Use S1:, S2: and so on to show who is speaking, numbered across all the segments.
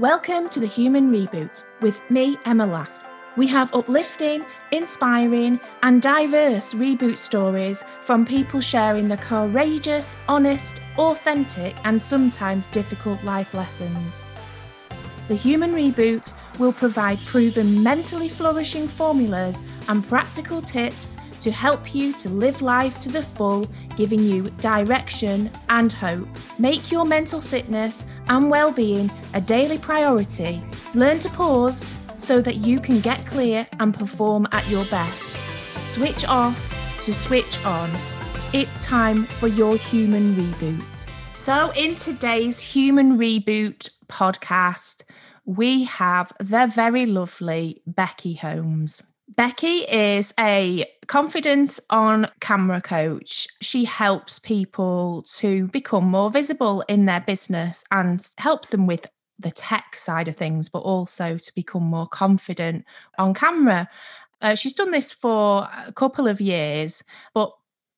S1: Welcome to the Human Reboot with me, Emma Last. We have uplifting, inspiring, and diverse reboot stories from people sharing the courageous, honest, authentic, and sometimes difficult life lessons. The Human Reboot will provide proven mentally flourishing formulas and practical tips to help you to live life to the full, giving you direction and hope. Make your mental fitness and well-being a daily priority. Learn to pause so that you can get clear and perform at your best. Switch off to switch on. It's time for your human reboot. So, in today's human reboot podcast, we have the very lovely Becky Holmes. Becky is a confidence on camera coach. She helps people to become more visible in their business and helps them with the tech side of things, but also to become more confident on camera. Uh, she's done this for a couple of years, but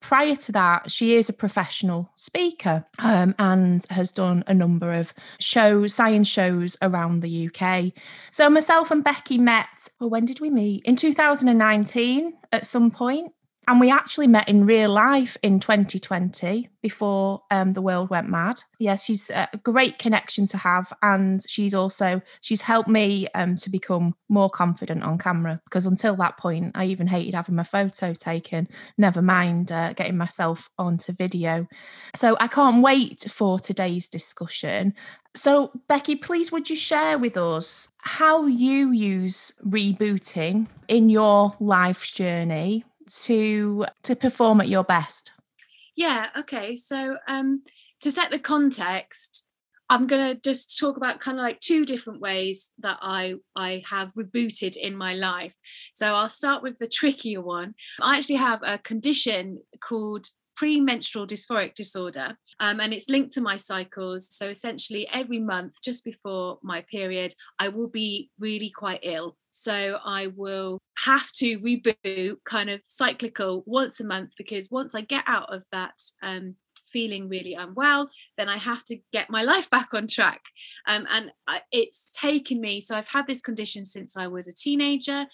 S1: prior to that, she is a professional speaker um, and has done a number of shows, science shows around the UK. So, myself and Becky met, well, when did we meet? In 2019 at some point. And we actually met in real life in 2020 before um, the world went mad. Yeah, she's a great connection to have. And she's also, she's helped me um, to become more confident on camera because until that point, I even hated having my photo taken, never mind uh, getting myself onto video. So I can't wait for today's discussion. So, Becky, please would you share with us how you use rebooting in your life's journey to to perform at your best?
S2: Yeah, okay. So um to set the context, I'm to just talk about kind of like two different ways that I I have rebooted in my life. So I'll start with the trickier one. I actually have a condition called premenstrual dysphoric disorder um, and it's linked to my cycles so essentially every month just before my period i will be really quite ill so I will have to reboot kind of cyclical once a month because once I get out of that um, feeling really unwell, then I have to get my life back on track. Um, and I, it's taken me, so I've had this condition since I was a teenager,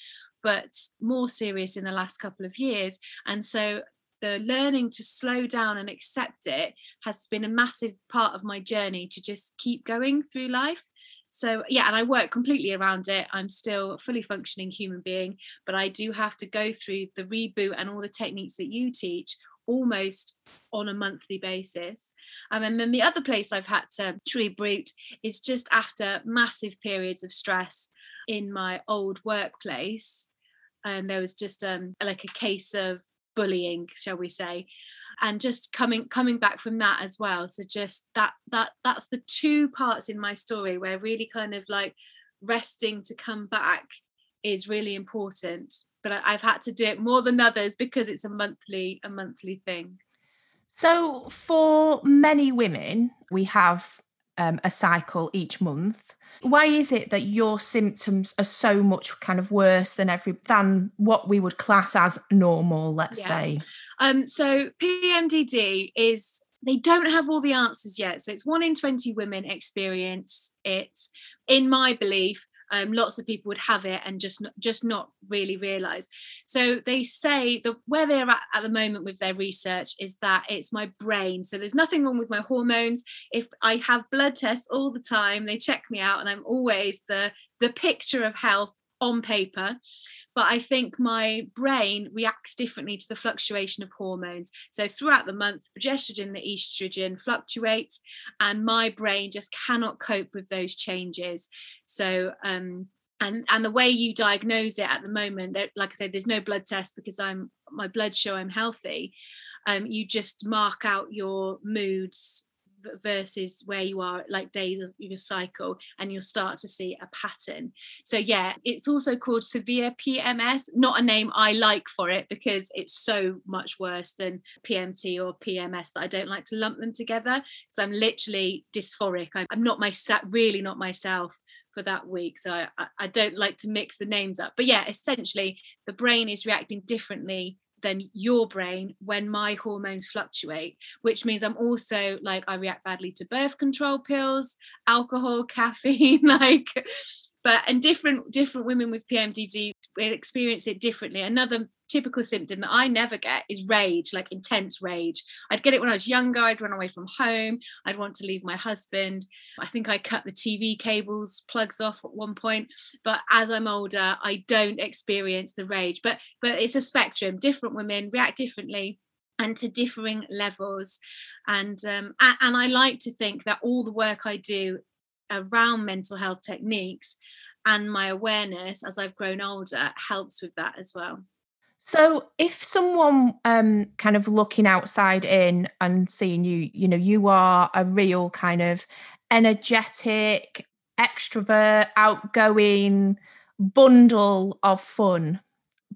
S2: but more serious in the last couple of years. And so the learning to slow down and accept it has been a massive part of my journey to just keep going through life so yeah and i work completely around it. I'm still a fully functioning human being but i do have to go through the reboot and all the techniques that you teach almost on a monthly basis. Um, and then the other place i've had to reboot is just after massive periods of stress in my old workplace. And there was just um, like a case of bullying shall we say and just coming coming back from that as well so just that that that's the two parts in my story where really kind of like resting to come back is really important but i've had to do it more than others because it's a monthly a monthly thing
S1: so for many women we have um, a cycle each month. Why is it that your symptoms are so much kind of worse than every than what we would class as normal? Let's yeah. say.
S2: Um, so PMDD is they don't have all the answers yet. So it's one in 20 women experience it. In my belief, um, lots of people would have it and just not, just not really realize. So they say that where they're at at the moment with their research is that it's my brain. So there's nothing wrong with my hormones. If I have blood tests all the time, they check me out, and I'm always the the picture of health on paper but I think my brain reacts differently to the fluctuation of hormones. So throughout the month, progesterone, the estrogen fluctuates, and my brain just cannot cope with those changes. So um, and and the way you diagnose it at the moment, like I said, there's no blood test because I'm my blood show I'm healthy. Um, you just mark out your moods versus where you are like days of your cycle and you'll start to see a pattern. So yeah it's also called severe pms not a name i like for it because it's so much worse than pmt or pms that i don't like to lump them together so i'm literally dysphoric. I'm, not myself really not myself for that week so I, I don't like to mix the names up. But yeah essentially the brain is reacting differently than your brain when my hormones fluctuate which means i'm also like i react badly to birth control pills alcohol caffeine like but and different different women with PMDD experience it differently. Another typical symptom that I never get is rage, like intense rage. I'd get it when I was younger. I'd run away from home. I'd want to leave my husband. I think I cut the TV cables plugs off at one point. But as I'm older, I don't experience the rage. But but it's a spectrum. Different women react differently and to differing levels and um, and I like to think that all the work I do around mental health techniques and my awareness as I've grown older helps with that as well.
S1: So, if someone um, kind of looking outside in and seeing you, you know, you are a real kind of energetic, extrovert, outgoing bundle of fun.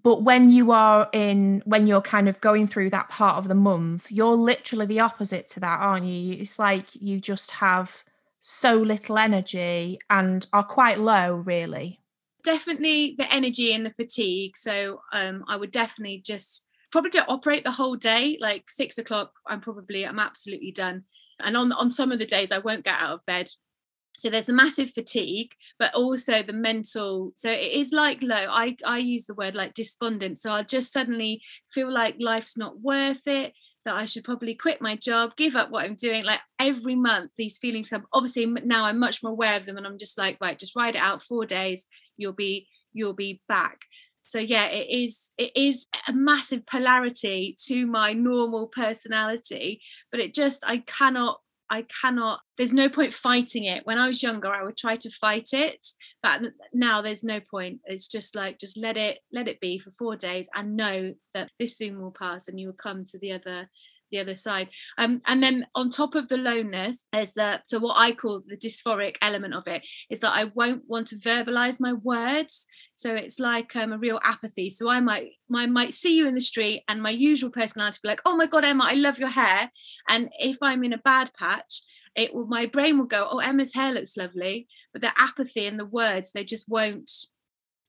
S1: But when you are in, when you're kind of going through that part of the month, you're literally the opposite to that, aren't you? It's like you just have so little energy and are quite low, really?
S2: Definitely the energy and the fatigue. So um, I would definitely just probably don't operate the whole day. Like six o'clock, I'm probably I'm absolutely done. And on on some of the days, I won't get out of bed. So there's a massive fatigue, but also the mental. So it is like low. I I use the word like despondent. So I just suddenly feel like life's not worth it that I should probably quit my job, give up what I'm doing. Like every month, these feelings come. Obviously, now I'm much more aware of them, and I'm just like, right, just ride it out. Four days, you'll be you'll be back. So yeah, it is it is a massive polarity to my normal personality, but it just I cannot I cannot, there's no point fighting it. When I was younger, I would try to fight it, but now there's no point. It's just like, just let it, let it be for four days and know that this soon will pass and you will come to the other the other side. Um, and then on top of the loneness, there's the so what I call the dysphoric element of it is that I won't want to verbalize my words. So it's like um, a real apathy. So I might I might see you in the street and my usual personality be like, oh my god, Emma, I love your hair. And if I'm in a bad patch, it will my brain will go, oh, Emma's hair looks lovely, but the apathy and the words they just won't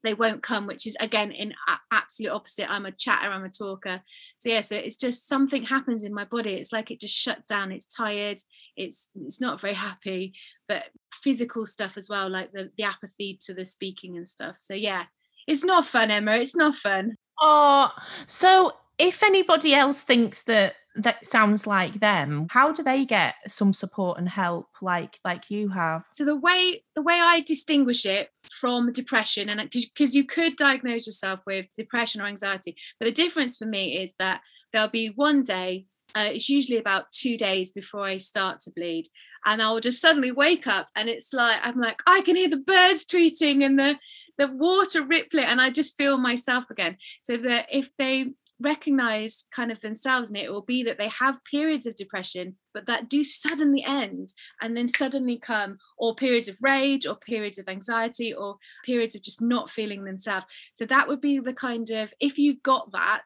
S2: they won't come which is again in absolute opposite. I'm a chatter i'm a talker. So yeah so it's just something happens in my body. It's like it just shut down. It's tired. It's it's not very happy. But physical stuff as well like the, the apathy to the speaking and stuff. So yeah it's not fun emma. It's not fun.
S1: Oh so if anybody else thinks that that sounds like them how do they get some support and help like like you have?
S2: So the way the way i distinguish it from depression and because you could diagnose yourself with depression or anxiety but the difference for me is that there'll be one day uh, it's usually about two days before i start to bleed and i'll just suddenly wake up and it's like i'm like i can hear the birds tweeting and the the water rippling and i just feel myself again. So that if they recognize kind of themselves and it will be that they have periods of depression but that do suddenly end and then suddenly come or periods of rage or periods of anxiety or periods of just not feeling themselves so that would be the kind of if you've got that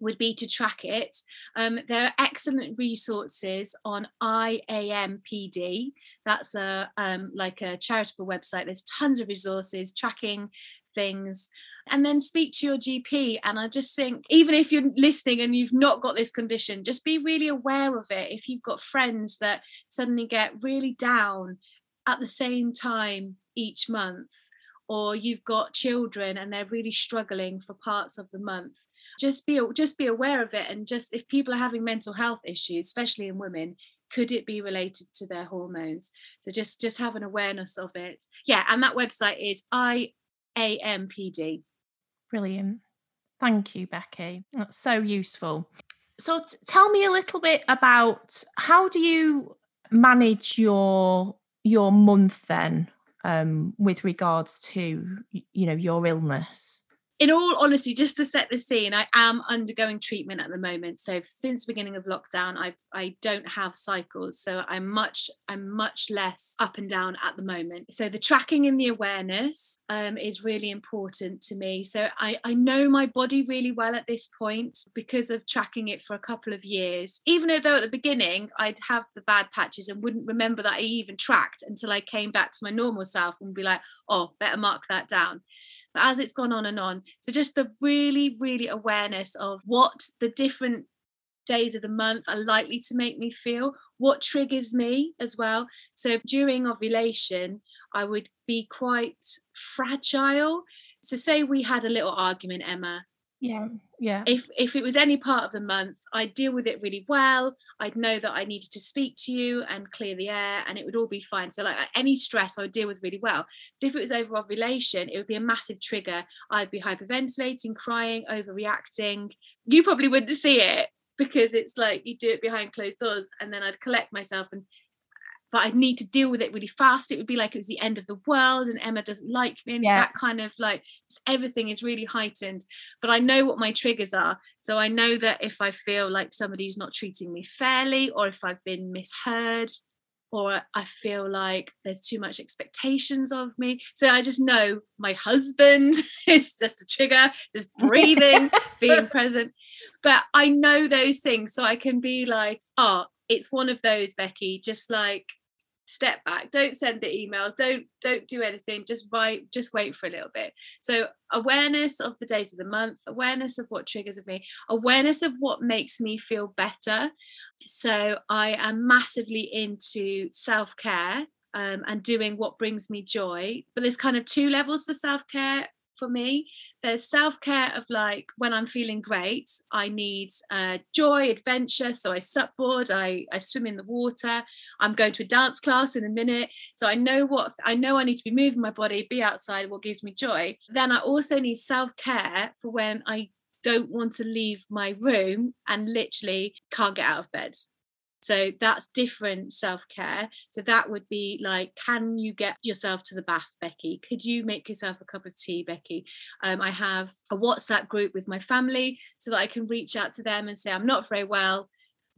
S2: would be to track it. Um, there are excellent resources on IAMPD. That's a um, like a charitable website. There's tons of resources tracking things and then speak to your GP. And I just think, even if you're listening and you've not got this condition, just be really aware of it. If you've got friends that suddenly get really down at the same time each month, or you've got children and they're really struggling for parts of the month, just be just be aware of it. And just if people are having mental health issues, especially in women, could it be related to their hormones so just just have an awareness of it yeah and that website is iampd
S1: Brilliant. Thank you, Becky. That's so useful. So, t- tell me a little bit about how do you manage your your month then, um, with regards to you know your illness
S2: in all honesty, just to set the scene, I am undergoing treatment at the moment. So since the beginning of lockdown, I I don't have cycles, so I'm much I'm much less up and down at the moment. So the tracking and the awareness um, is really important to me. So I I know my body really well at this point because of tracking it for a couple of years. Even though at the beginning I'd have the bad patches and wouldn't remember that I even tracked until I came back to my normal self and be like, oh, better mark that down. But as it's gone on and on so just the really really awareness of what the different days of the month are likely to make me feel what triggers me as well. So during ovulation i would be quite fragile. So say we had a little argument emma
S1: yeah yeah.
S2: If if it was any part of the month i'd deal with it really well. I'd know that i needed to speak to you and clear the air and it would all be fine. So like any stress i would deal with really well. But if it was over ovulation it would be a massive trigger. I'd be hyperventilating crying overreacting. You probably wouldn't see it because it's like you do it behind closed doors and then i'd collect myself and but I'd need to deal with it really fast. It would be like it was the end of the world and Emma doesn't like me. And yeah. that kind of like everything is really heightened. But I know what my triggers are. So I know that if I feel like somebody's not treating me fairly or if I've been misheard or I feel like there's too much expectations of me. So I just know my husband is just a trigger, just breathing, being present. But I know those things. So I can be like, oh, it's one of those, Becky, just like step back. Don't send the email. Don't don't do anything. Just write just wait for a little bit. So awareness of the days of the month awareness of what triggers of me awareness of what makes me feel better. So i am massively into self-care um, and doing what brings me joy. But there's kind of two levels for self-care for me. There's self-care of like when i'm feeling great i need uh, joy adventure so i supboard I, I swim in the water i'm going to a dance class in a minute so i know what i know i need to be moving my body be outside what gives me joy. Then i also need self-care for when i don't want to leave my room and literally can't get out of bed so that's different self care. So that would be like, can you get yourself to the bath, Becky? Could you make yourself a cup of tea, Becky? Um, I have a WhatsApp group with my family so that I can reach out to them and say, I'm not very well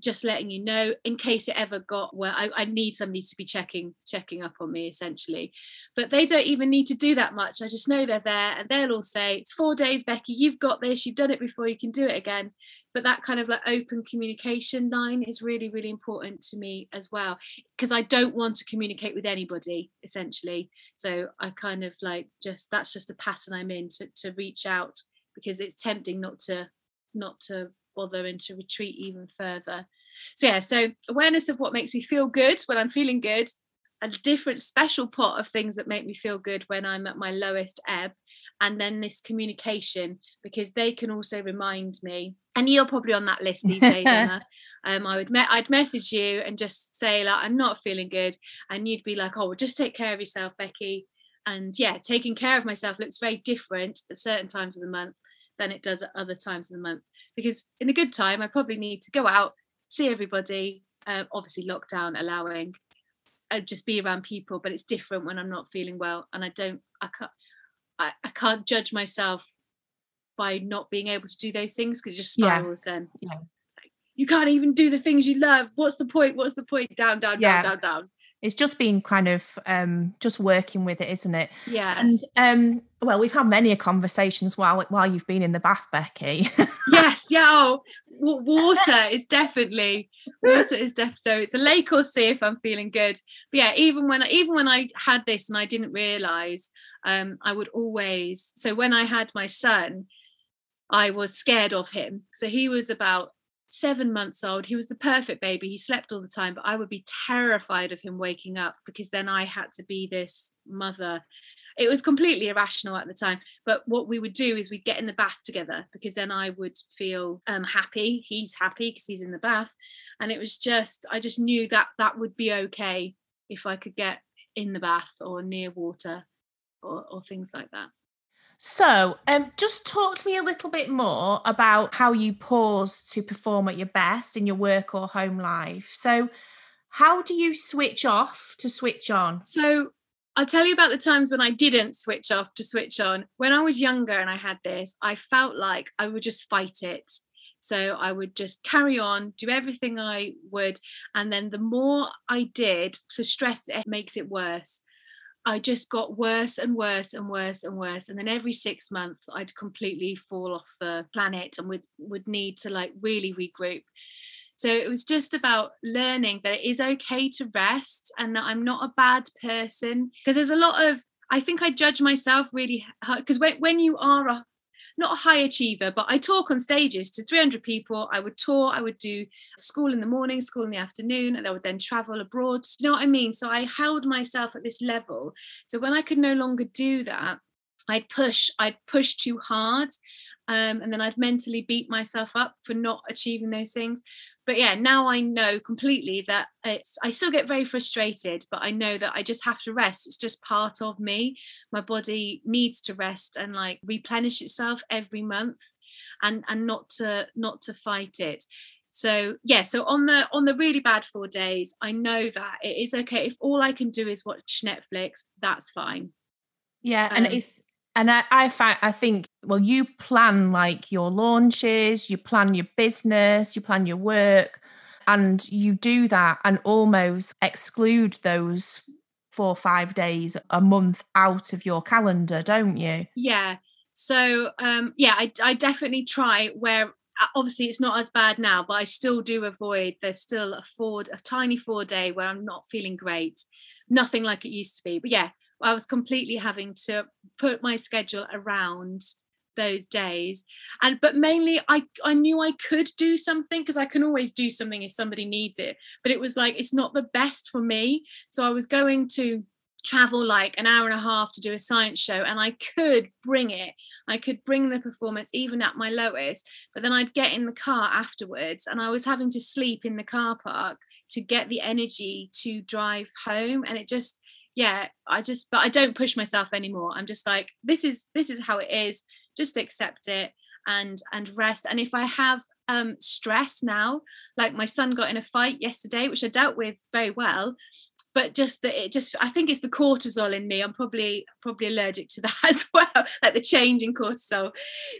S2: just letting you know in case it ever got where I, I, need somebody to be checking checking up on me essentially but they don't even need to do that much i just know they're there and they'll all say it's four days becky you've got this you've done it before you can do it again but that kind of like open communication line is really really important to me as well because i don't want to communicate with anybody essentially so i kind of like just that's just a pattern i'm in to, to reach out because it's tempting not to not to bother and to retreat even further. So yeah, so awareness of what makes me feel good when I'm feeling good, a different special pot of things that make me feel good when I'm at my lowest ebb, and then this communication because they can also remind me. And you're probably on that list these days, Emma. Um, I would me- I'd message you and just say like I'm not feeling good, and you'd be like, oh, well, just take care of yourself, Becky. And yeah, taking care of myself looks very different at certain times of the month than it does at other times of the month. Because in a good time, I probably need to go out, see everybody, uh, obviously lockdown allowing, uh, just be around people. But it's different when I'm not feeling well, and I don't, I can't, I, I can't judge myself by not being able to do those things because it just spirals yeah. then. Yeah. You can't even do the things you love. What's the point? What's the point? Down, down, yeah. down, down, down
S1: it's just been kind of um just working with it isn't it
S2: yeah
S1: and um well we've had many conversations while while you've been in the bath becky
S2: yes yeah oh water is definitely water is definitely so it's a lake or sea if i'm feeling good but yeah even when even when i had this and i didn't realize um i would always so when i had my son I was scared of him. So he was about seven months old. He was the perfect baby. He slept all the time, but I would be terrified of him waking up because then I had to be this mother. It was completely irrational at the time. But what we would do is we'd get in the bath together because then I would feel um, happy. He's happy because he's in the bath. And it was just, I just knew that that would be okay if I could get in the bath or near water or, or things like that.
S1: So, um, just talk to me a little bit more about how you pause to perform at your best in your work or home life. So, how do you switch off to switch on?
S2: So, I'll tell you about the times when I didn't switch off to switch on. When I was younger and I had this, I felt like I would just fight it. So I would just carry on, do everything I would. And then the more I did, so stress makes it worse. I just got worse and worse and worse and worse. And then every six months, I'd completely fall off the planet and would would need to like really regroup. So it was just about learning that it is okay to rest and that I'm not a bad person because there's a lot of I think I judge myself really hard because when, when you are a not a high achiever, but I talk on stages to 300 people. I would tour, I would do school in the morning, school in the afternoon, and I would then travel abroad. You know what I mean? So I held myself at this level. So when I could no longer do that, I'd push, I'd push too hard. Um, and then I'd mentally beat myself up for not achieving those things but yeah now i know completely that it's i still get very frustrated but i know that i just have to rest. It's just part of me. My body needs to rest and like replenish itself every month and and not to not to fight it. So yeah so on the on the really bad four days i know that it is okay. If all i can do is watch netflix that's fine.
S1: Yeah and um, it's and I, I find I think well, you plan like your launches, you plan your business, you plan your work, and you do that and almost exclude those four or five days a month out of your calendar, don't you?
S2: Yeah. So um yeah, I I definitely try where obviously it's not as bad now, but I still do avoid there's still a four a tiny four day where I'm not feeling great. Nothing like it used to be. But yeah, I was completely having to put my schedule around those days. And but mainly i i knew i could do something because i can always do something if somebody needs it but it was like it's not the best for me. So i was going to travel like an hour and a half to do a science show and i could bring it. I could bring the performance even at my lowest but then i'd get in the car afterwards and i was having to sleep in the car park to get the energy to drive home and it just yeah i just but i don't push myself anymore. I'm just like this is this is how it is. Just accept it and and rest. And if i have um stress now like my son got in a fight yesterday which i dealt with very well but just that it just i think it's the cortisol in me. I'm probably probably allergic to that as well like the change in cortisol.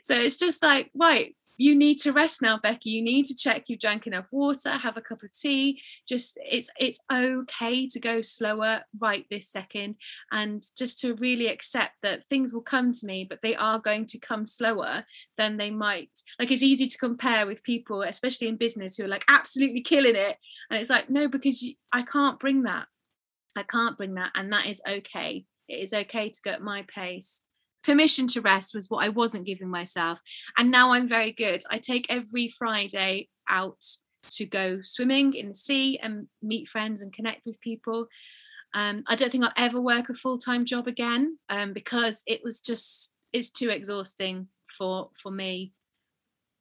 S2: So it's just like right you need to rest now becky. You need to check you've drank enough water have a cup of tea. Just it's it's okay to go slower right this second. And just to really accept that things will come to me but they are going to come slower than they might. Like it's easy to compare with people especially in business who are like absolutely killing it. And it's like no because you, i can't bring that. I can't bring that and that is okay. It is okay to go at my pace permission to rest was what I wasn't giving myself. And now I'm very good. I take every Friday out to go swimming in the sea and meet friends and connect with people. Um, I don't think I'll ever work a full time job again um, because it was just it's too exhausting for for me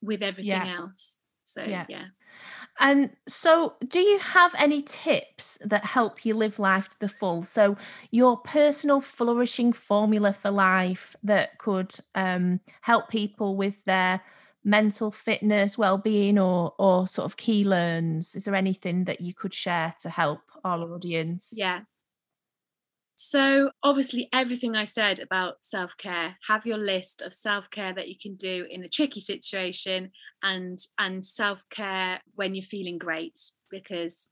S2: with everything yeah. else. So yeah. yeah.
S1: And so, do you have any tips that help you live life to the full? So, your personal flourishing formula for life that could um, help people with their mental fitness, well-being, or or sort of key learns. Is there anything that you could share to help our audience?
S2: Yeah, so, obviously, everything I said about self care, have your list of self care that you can do in a tricky situation and, and self care when you're feeling great. Because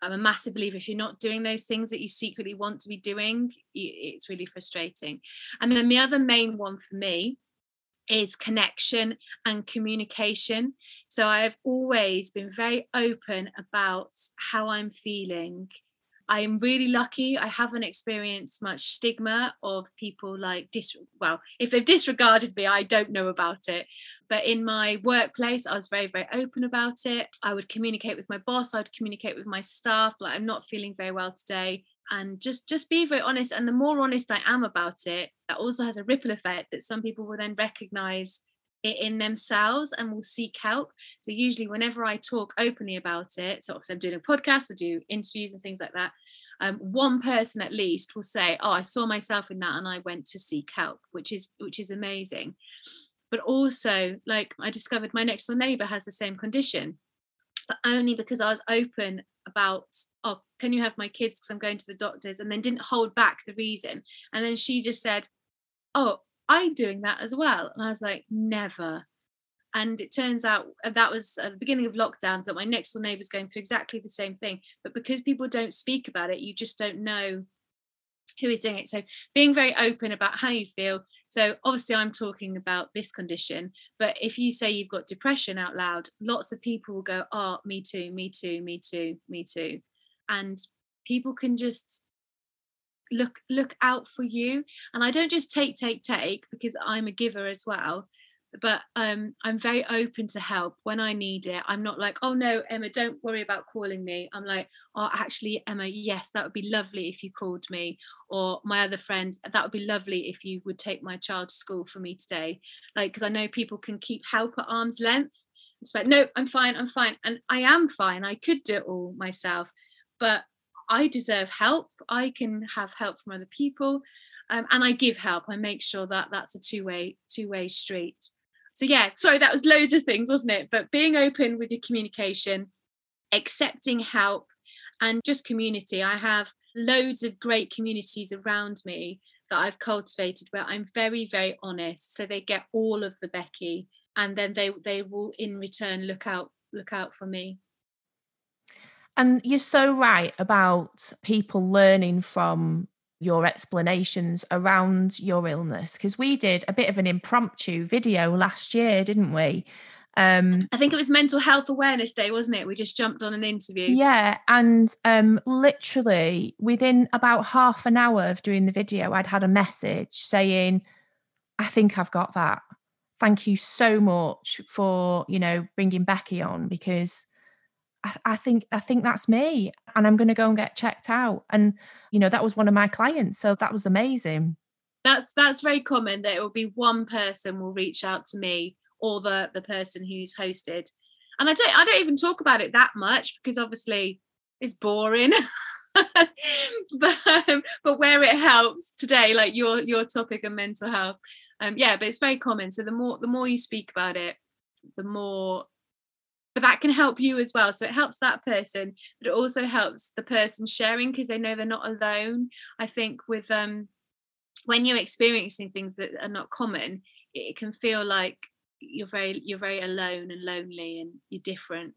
S2: I'm a massive believer if you're not doing those things that you secretly want to be doing, it's really frustrating. And then the other main one for me is connection and communication. So I've always been very open about how I'm feeling I am really lucky. I haven't experienced much stigma of people like dis well, if they've disregarded me, I don't know about it. But in my workplace, I was very, very open about it. I would communicate with my boss, I would communicate with my staff, like I'm not feeling very well today. And just just be very honest. And the more honest I am about it, that also has a ripple effect that some people will then recognize it in themselves and will seek help. So usually whenever I talk openly about it, so obviously I'm doing a podcast, I do interviews and things like that. Um, one person at least will say, "Oh, I saw myself in that, and I went to seek help," which is which is amazing. But also, like I discovered, my next door neighbor has the same condition, but only because I was open about, "Oh, can you have my kids? Because I'm going to the doctors," and then didn't hold back the reason. And then she just said, "Oh, I'm doing that as well. And I was like, never. And it turns out uh, that was at the beginning of lockdowns that my next door neighbor was going through exactly the same thing. But because people don't speak about it, you just don't know who is doing it. So being very open about how you feel. So obviously I'm talking about this condition, but if you say you've got depression out loud, lots of people will go, "Oh, me too, me too, me too, me too." And people can just look look out for you and i don't just take take take because i'm a giver as well but um, i'm very open to help when i need it. I'm not like oh no emma don't worry about calling me. I'm like oh actually emma yes that would be lovely if you called me or my other friend that would be lovely if you would take my child to school for me today like because i know people can keep help at arm's length. It's like no i'm fine i'm fine and i am fine i could do it all myself but I deserve help. I can have help from other people, um, and I give help. I make sure that that's a two way two way street. So yeah, sorry, that was loads of things, wasn't it? But being open with your communication, accepting help, and just community. I have loads of great communities around me that I've cultivated where I'm very, very honest. So they get all of the Becky, and then they they will in return look out look out for me.
S1: And you're so right about people learning from your explanations around your illness because we did a bit of an impromptu video last year, didn't we?
S2: Um, I think it was Mental Health Awareness Day, wasn't it? We just jumped on an interview.
S1: Yeah, and um, literally within about half an hour of doing the video, I'd had a message saying, "I think I've got that. Thank you so much for you know bringing Becky on because." I, I think I think that's me, and I'm going to go and get checked out. And you know, that was one of my clients, so that was amazing.
S2: That's that's very common that it will be one person will reach out to me or the the person who's hosted, and I don't I don't even talk about it that much because obviously it's boring. but um, but where it helps today, like your your topic of mental health, um, yeah, but it's very common. So the more the more you speak about it, the more but that can help you as well. So it helps that person but it also helps the person sharing because they know they're not alone. I think with um when you're experiencing things that are not common it can feel like you're very you're very alone and lonely and you're different.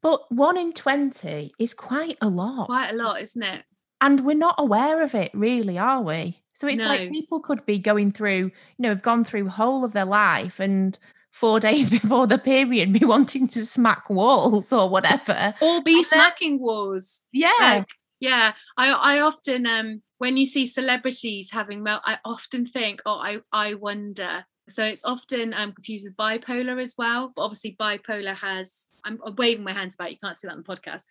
S1: But one in 20 is quite a lot.
S2: Quite a lot isn't it?
S1: And we're not aware of it really are we? So it's no. like people could be going through you know have gone through whole of their life and four days before the period be wanting to smack walls or whatever.
S2: Or be and smacking walls.
S1: Yeah. Like,
S2: yeah. I I often um when you see celebrities having melt, I often think, oh, I I wonder. So it's often I'm um, confused with bipolar as well. But obviously bipolar has I'm, I'm waving my hands about, you can't see that on the podcast.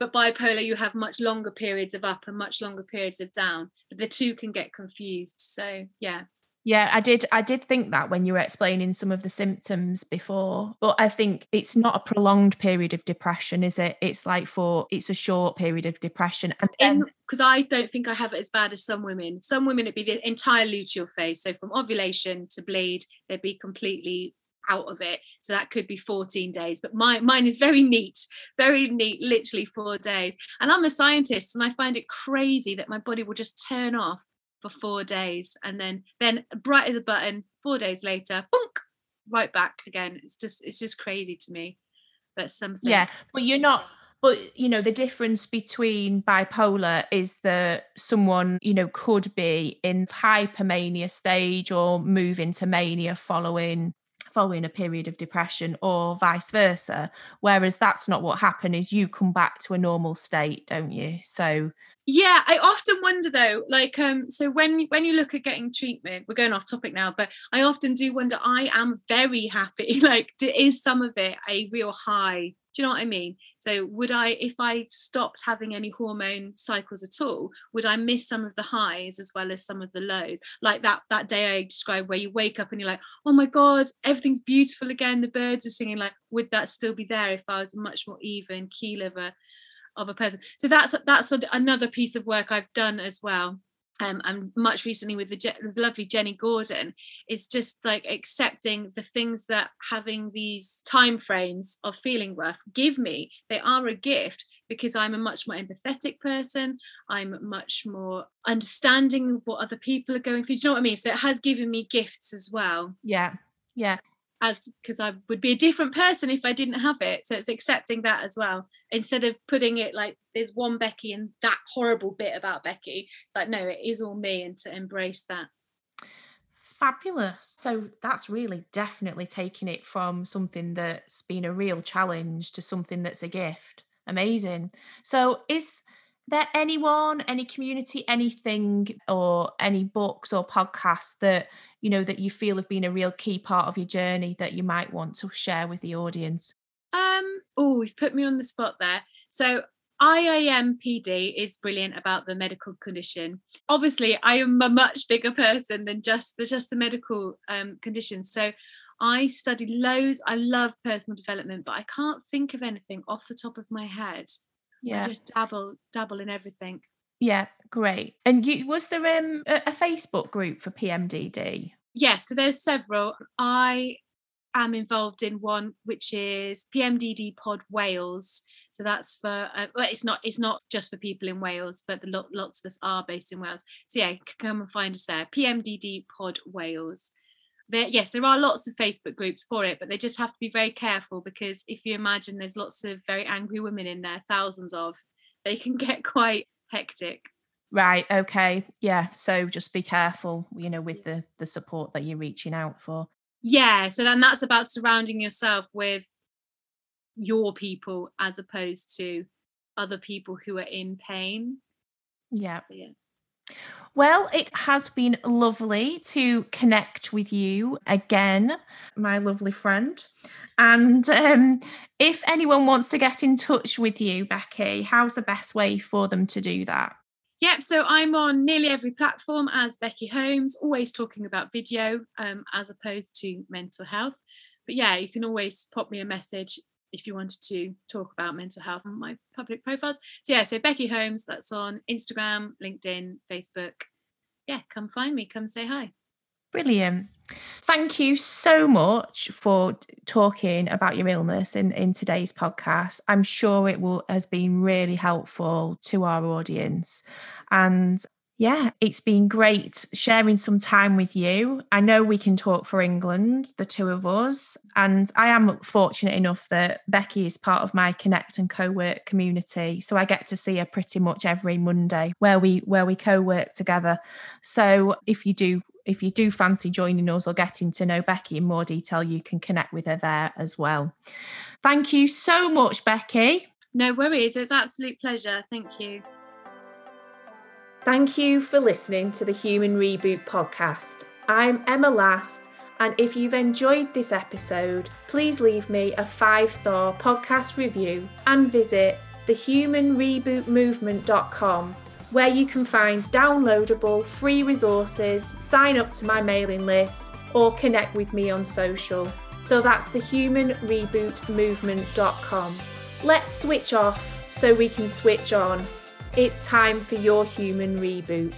S2: But bipolar, you have much longer periods of up and much longer periods of down. But the two can get confused. So yeah,
S1: yeah, I did. I did think that when you were explaining some of the symptoms before, but I think it's not a prolonged period of depression, is it? It's like for it's a short period of depression,
S2: and because I don't think I have it as bad as some women. Some women it'd be the entire luteal phase, so from ovulation to bleed, they'd be completely out of it. So that could be 14 days. But my mine is very neat, very neat, literally four days. And I'm a scientist, and I find it crazy that my body will just turn off for four days and then then bright as a button four days later bunk right back again. It's just it's just crazy to me but something
S1: yeah but you're not but you know the difference between bipolar is that someone you know could be in hypermania stage or move into mania following following a period of depression or vice versa. Whereas that's not what happened is you come back to a normal state don't you? So
S2: yeah i often wonder though like um so when when you look at getting treatment we're going off topic now but i often do wonder i am very happy. Like is some of it a real high do you know what i mean? So would i if i stopped having any hormone cycles at all would i miss some of the highs as well as some of the lows? Like that that day i described where you wake up and you're like oh my god everything's beautiful again the birds are singing. Like would that still be there if i was much more even keel of a of a person? So that's that's another piece of work i've done as well um, and much recently with the, the, lovely Jenny Gordon, it's just like accepting the things that having these time frames of feeling rough give me. They are a gift because I'm a much more empathetic person. I'm much more understanding what other people are going through. Do you know what I mean? So it has given me gifts as well.
S1: Yeah. Yeah
S2: as because I would be a different person if I didn't have it. So it's accepting that as well. Instead of putting it like there's one Becky and that horrible bit about Becky. It's like, no, it is all me and to embrace that.
S1: Fabulous. So that's really definitely taking it from something that's been a real challenge to something that's a gift. Amazing. So is there anyone, any community, anything, or any books or podcasts that you know that you feel have been a real key part of your journey that you might want to share with the audience?
S2: Um, oh, you've put me on the spot there. So IAMPD is brilliant about the medical condition. Obviously, I am a much bigger person than just the just the medical um, condition. So I study loads. I love personal development, but I can't think of anything off the top of my head. Yeah, I just dabble dabble in everything.
S1: Yeah, great. And you was there um, a, Facebook group for PMDD?
S2: Yes, so there's several. I am involved in one which is PMDD Pod Wales. So that's for uh, well, it's not it's not just for people in Wales, but the, lots of us are based in Wales. So yeah, come and find us there. PMDD Pod Wales. There, yes, there are lots of Facebook groups for it, but they just have to be very careful because if you imagine there's lots of very angry women in there, thousands of, they can get quite hectic.
S1: Right. Okay. Yeah. So just be careful, you know, with the the support that you're reaching out for.
S2: Yeah. So then that's about surrounding yourself with your people as opposed to other people who are in pain.
S1: Yeah. yeah. Well, it has been lovely to connect with you again, my lovely friend. And um, if anyone wants to get in touch with you, Becky, how's the best way for them to do that?
S2: Yep, so I'm on nearly every platform as Becky Holmes, always talking about video um, as opposed to mental health. But yeah, you can always pop me a message if you wanted to talk about mental health on my public profiles. So yeah, so Becky Holmes, that's on Instagram, LinkedIn, Facebook. Yeah, come find me, come say hi.
S1: Brilliant. Thank you so much for talking about your illness in, in today's podcast. I'm sure it will has been really helpful to our audience. And yeah, it's been great sharing some time with you. I know we can talk for England, the two of us. And I am fortunate enough that Becky is part of my Connect and Co-work community. So I get to see her pretty much every Monday where we where we co-work together. So if you do if you do fancy joining us or getting to know Becky in more detail, you can connect with her there as well. Thank you so much, Becky.
S2: No worries. It's absolute pleasure. Thank you.
S1: Thank you for listening to the Human Reboot podcast. I'm Emma Last, and if you've enjoyed this episode, please leave me a five star podcast review and visit thehumanrebootmovement.com where you can find downloadable free resources, sign up to my mailing list, or connect with me on social. So that's thehumanrebootmovement.com. Let's switch off so we can switch on. It's time for your human reboot.